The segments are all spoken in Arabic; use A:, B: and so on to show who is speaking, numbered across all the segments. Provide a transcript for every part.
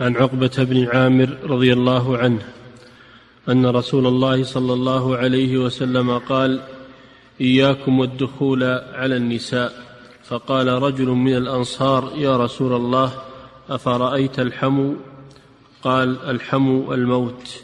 A: عن عقبة بن عامر رضي الله عنه أن رسول الله صلى الله عليه وسلم قال إياكم والدخول على النساء. فقال رجل من الأنصار يا رسول الله أفرأيت الحمو قال الحمو الموت.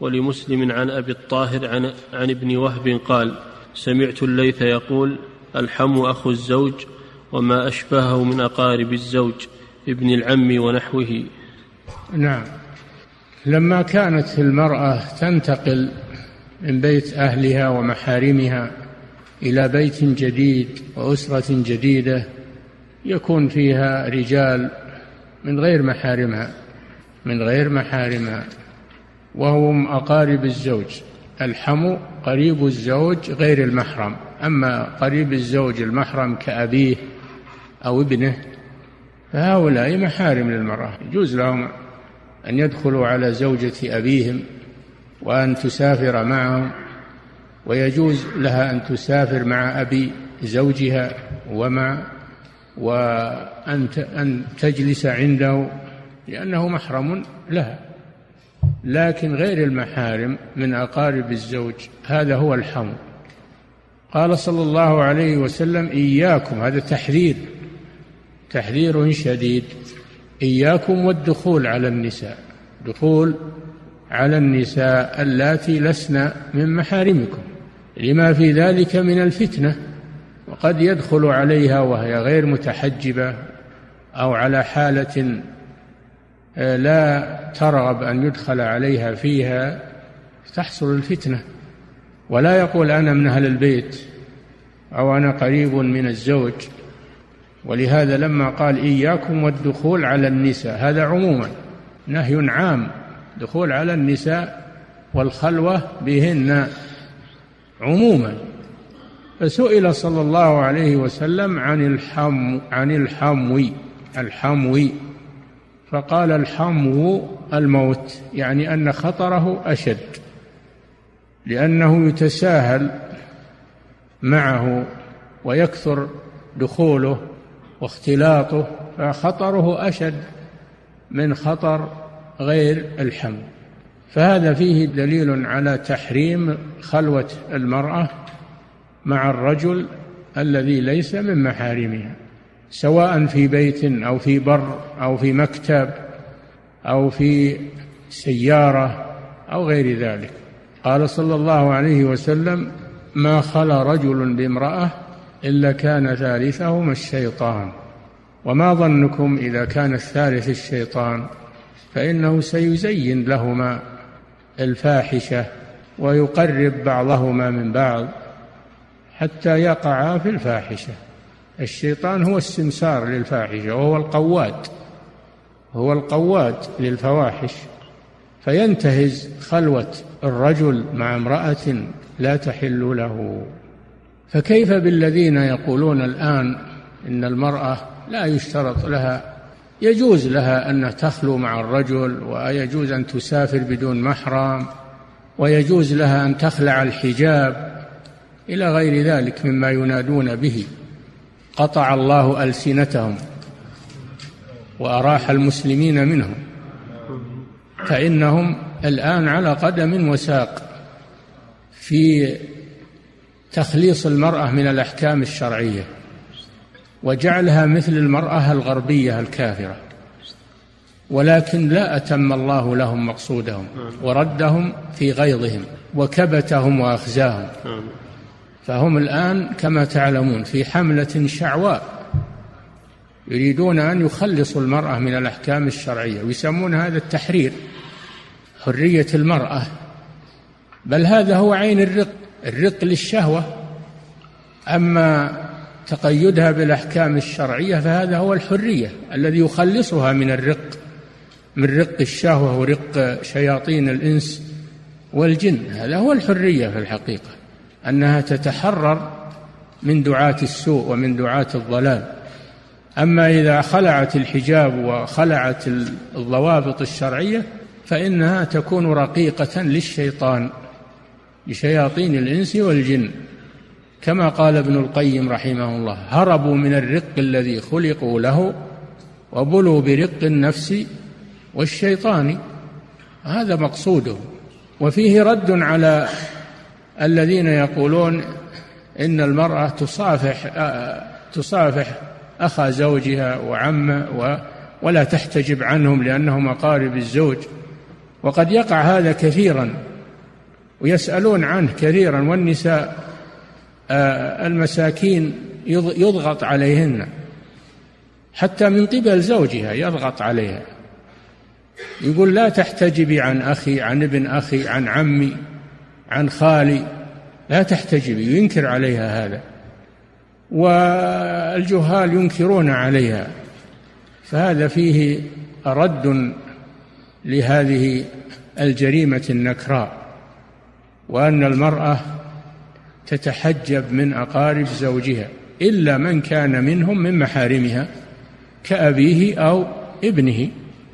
A: ولمسلم عن أبي الطاهر عن, عن ابن وهب قال سمعت الليث يقول الحمو أخو الزوج وما أشبهه من أقارب الزوج ابن العم ونحوه.
B: نعم. لما كانت المرأة تنتقل من بيت أهلها ومحارمها إلى بيت جديد وأسرة جديدة يكون فيها رجال من غير محارمها من غير محارمها وهم أقارب الزوج. الحمو قريب الزوج غير المحرم. أما قريب الزوج المحرم كأبيه أو ابنه فهؤلاء محارم للمرأة. يجوز لهم أن يدخلوا على زوجة أبيهم وأن تسافر معهم ويجوز لها أن تسافر مع أبي زوجها ومع وأن أن تجلس عنده لأنه محرم لها. لكن غير المحارم من أقارب الزوج هذا هو الحمو. قال صلى الله عليه وسلم إياكم. هذا تحذير. تحذير شديد. إياكم والدخول على النساء. دخول على النساء اللاتي لسن من محارمكم. لما في ذلك من الفتنة. وقد يدخل عليها وهي غير متحجبة أو على حالة آه، لا ترغب أن يدخل عليها فيها تحصل الفتنة. ولا يقول أنا من أهل البيت أو أنا قريب من الزوج. ولهذا لما قال إياكم والدخول على النساء هذا عموما نهي عام دخول على النساء والخلوة بهن عموما. فسئل صلى الله عليه وسلم عن الحم عن الحمو الحمو. فقال الحمو الموت يعني أن خطره أشد لأنه يتساهل معه ويكثر دخوله واختلاطه فخطره أشد من خطر غير الحمل فهذا فيه دليل على تحريم خلوة المرأة مع الرجل الذي ليس من محارمها سواء في بيت أو في بر أو في مكتب أو في سيارة أو غير ذلك. قال صلى الله عليه وسلم ما خلا رجل بامرأة إلا كان ثالثهما الشيطان. وما ظنكم إذا كان الثالث الشيطان فإنه سيزين لهما الفاحشة ويقرب بعضهما من بعض حتى يقعا في الفاحشة. الشيطان هو السمسار للفاحشة وهو القواد هو القواد للفواحش. فينتهز خلوة الرجل مع امرأة لا تحل له. فكيف بالذين يقولون الآن إن المرأة لا يشترط لها يجوز لها أن تخلو مع الرجل ويجوز أن تسافر بدون محرم ويجوز لها أن تخلع الحجاب إلى غير ذلك مما ينادون به. قطع الله ألسنتهم وأراح المسلمين منهم. فإنهم الآن على قدم وساق في تخليص المرأة من الأحكام الشرعية وجعلها مثل المرأة الغربية الكافرة. ولكن لا أتم الله لهم مقصودهم وردهم في غيظهم وكبتهم وأخزاهم. فهم الآن كما تعلمون في حملة شعواء يريدون أن يخلصوا المرأة من الأحكام الشرعية ويسمون هذا التحرير حرية المرأة. بل هذا هو عين الرق. الرق للشهوة أما تقيدها بالأحكام الشرعية فهذا هو الحرية الذي يخلصها من الرق من رق الشهوة ورق شياطين الإنس والجن. هذا هو الحرية في الحقيقة أنها تتحرر من دعاة السوء ومن دعاة الضلال. أما إذا خلعت الحجاب وخلعت الضوابط الشرعية فإنها تكون رقيقة للشيطان. لشياطين الإنس والجن. كما قال ابن القيم رحمه الله هربوا من الرق الذي خلقوا له وبلوا برق النفس والشيطاني هذا مقصوده. وفيه رد على الذين يقولون إن المرأة تصافح تصافح أخا زوجها وعمه ولا تحتجب عنهم لأنهم أقارب الزوج. وقد يقع هذا كثيرا. ويسألون عنه كثيرا والنساء آه، المساكين يضغط عليهن. حتى من قبل زوجها يضغط عليها. يقول لا تحتجبي عن أخي عن ابن أخي عن عمي عن خالي. لا تحتجبي ينكر عليها هذا. والجهال ينكرون عليها. فهذا فيه رد لهذه الجريمة النكراء. وأن المرأة تتحجب من أقارب زوجها إلا من كان منهم من محارمها كأبيه أو ابنه.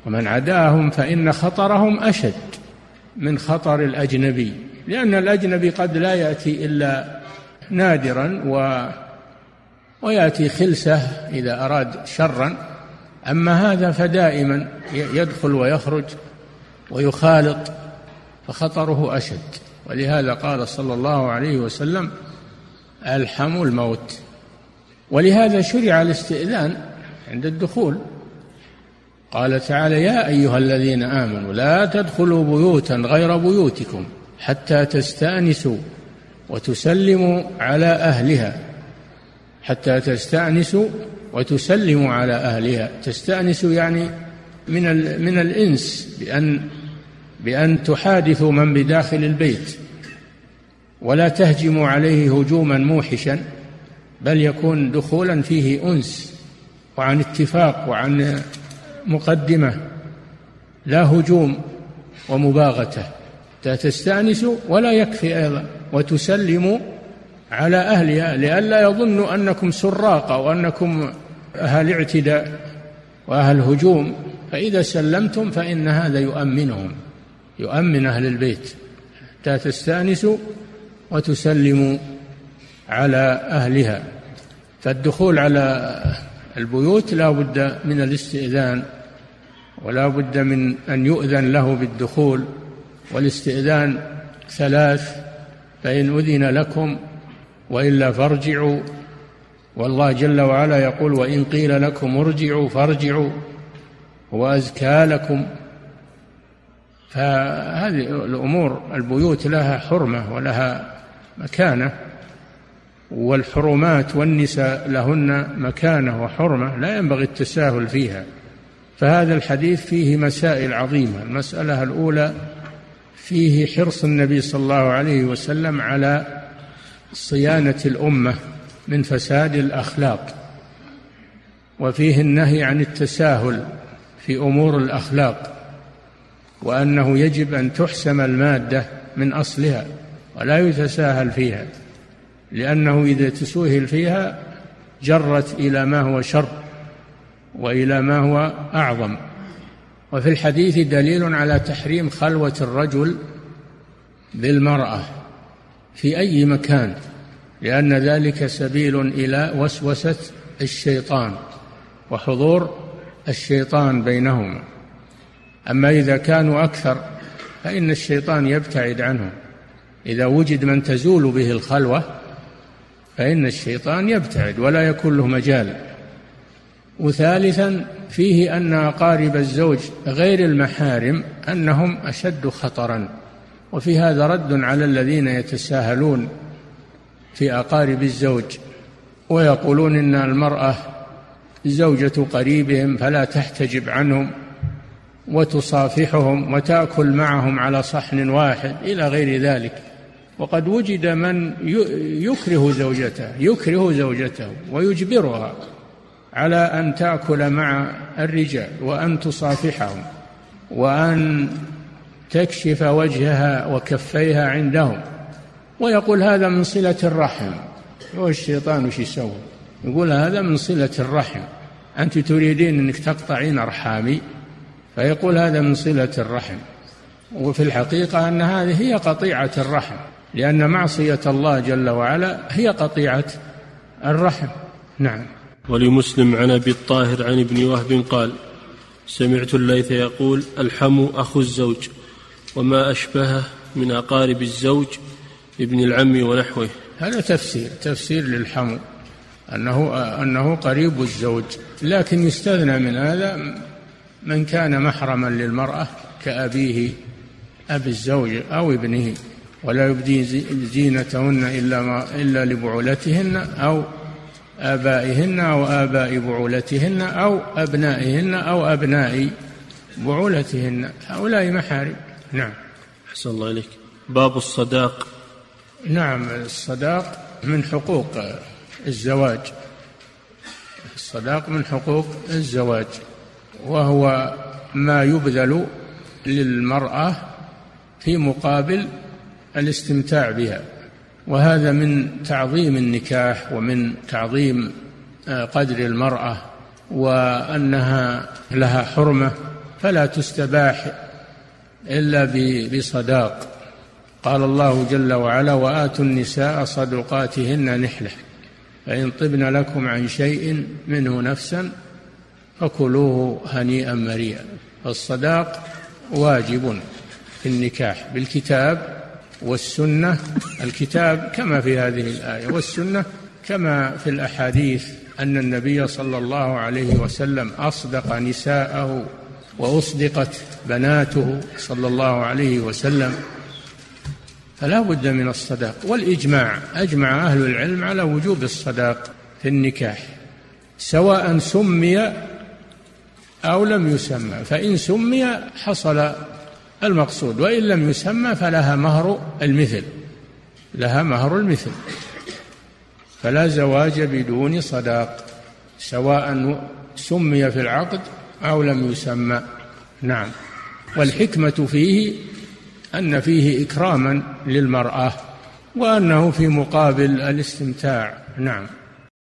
B: ومن عداهم فإن خطرهم أشد من خطر الأجنبي لأن الأجنبي قد لا يأتي إلا نادرا و ويأتي خلسة إذا أراد شرا. أما هذا فدائما يدخل ويخرج ويخالط فخطره أشد. ولهذا قال صلى الله عليه وسلم ألحم الموت. ولهذا شرع الاستئذان عند الدخول. قال تعالى يا أيها الذين آمنوا لا تدخلوا بيوتا غير بيوتكم حتى تستأنسوا وتسلموا على أهلها. حتى تستأنسوا وتسلموا على أهلها. تستأنسوا يعني من من الإنس بأن بأن تحادثوا من بداخل البيت ولا تهجموا عليه هجوما موحشا بل يكون دخولا فيه أنس وعن اتفاق وعن مقدمة لا هجوم ومباغتة. تستأنسوا ولا يكفي أيضا وتسلموا على أهلها لئلا يظنوا أنكم سراقة وأنكم أهل اعتداء وأهل هجوم. فإذا سلمتم فإن هذا يؤمنهم. يؤمن أهل البيت. حتى تستأنسوا وتسلموا على أهلها. فالدخول على البيوت لا بد من الاستئذان ولا بد من أن يؤذن له بالدخول. والاستئذان ثلاث فإن أذن لكم وإلا فارجعوا. والله جل وعلا يقول وإن قيل لكم ارجعوا فارجعوا هو أزكى لكم فهذه الأمور البيوت لها حرمة ولها مكانة والحرمات والنساء لهن مكانة وحرمة لا ينبغي التساهل فيها. فهذا الحديث فيه مسائل عظيمة. المسألة الأولى فيه حرص النبي صلى الله عليه وسلم على صيانة الأمة من فساد الأخلاق وفيه النهي عن التساهل في أمور الأخلاق. وأنه يجب أن تحسم المادة من أصلها ولا يتساهل فيها لأنه إذا تسوهل فيها جرت إلى ما هو شر وإلى ما هو أعظم. وفي الحديث دليل على تحريم خلوة الرجل بالمرأة في أي مكان لأن ذلك سبيل إلى وسوسة الشيطان وحضور الشيطان بينهما. أما إذا كانوا أكثر فإن الشيطان يبتعد عنهم. إذا وجد من تزول به الخلوة فإن الشيطان يبتعد ولا يكون له مجال. وثالثا فيه أن أقارب الزوج غير المحارم أنهم أشد خطرا. وفي هذا رد على الذين يتساهلون في أقارب الزوج ويقولون إن المرأة زوجة قريبهم فلا تحتجب عنهم. وتصافحهم وتأكل معهم على صحن واحد إلى غير ذلك. وقد وجد من يكره زوجته يكره زوجته ويجبرها على أن تأكل مع الرجال وأن تصافحهم وأن تكشف وجهها وكفيها عندهم. ويقول هذا من صلة الرحم. والشيطان وش يسوي؟ يقول هذا من صلة الرحم. أنت تريدين أنك تقطعين أرحامي؟ فيقول هذا من صلة الرحم. وفي الحقيقة أن هذه هي قطيعة الرحم لأن معصية الله جل وعلا هي قطيعة الرحم. نعم.
A: ولمسلم عن أبي الطاهر عن ابن وهب قال سمعت الليث يقول ألحم أخو الزوج وما أشبهه من أقارب الزوج ابن العم ونحوه.
B: هذا تفسير تفسير للحم أنه أنه قريب الزوج لكن يستثنى من هذا من كان محرما للمرأة كأبيه أبي الزوج أو ابنه ولا يبدي زينتهن إلا ما إلا لبعولتهن أو آبائهن أو آباء بعولتهن أو أبنائهن أو أبناء بعولتهن. هؤلاء محارم. نعم.
A: أحسن الله إليك. باب الصداق.
B: نعم الصداق من حقوق الزواج. الصداق من حقوق الزواج. وهو ما يبذل للمرأة في مقابل الاستمتاع بها. وهذا من تعظيم النكاح ومن تعظيم آه، قدر المرأة وأنها لها حرمة فلا تستباح إلا بصداق. قال الله جل وعلا وآتوا النساء صدقاتهن نحلة فإن طبن لكم عن شيء منه نفسا فكلوه هنيئا مريئا. فالصداق واجب في النكاح بالكتاب والسنة. الكتاب كما في هذه الآية والسنة كما في الأحاديث أن النبي صلى الله عليه وسلم أصدق نساءه وأصدقت بناته صلى الله عليه وسلم. فلا بد من الصداق. والإجماع أجمع أهل العلم على وجوب الصداق في النكاح سواء سمي أو لم يسمى فإن سمي حصل المقصود وإن لم يسمى فلها مهر المثل لها مهر المثل فلا زواج بدون صداق سواء سمي في العقد أو لم يسمى. نعم. والحكمة فيه أن فيه إكراما للمرأة وأنه في مقابل الاستمتاع. نعم.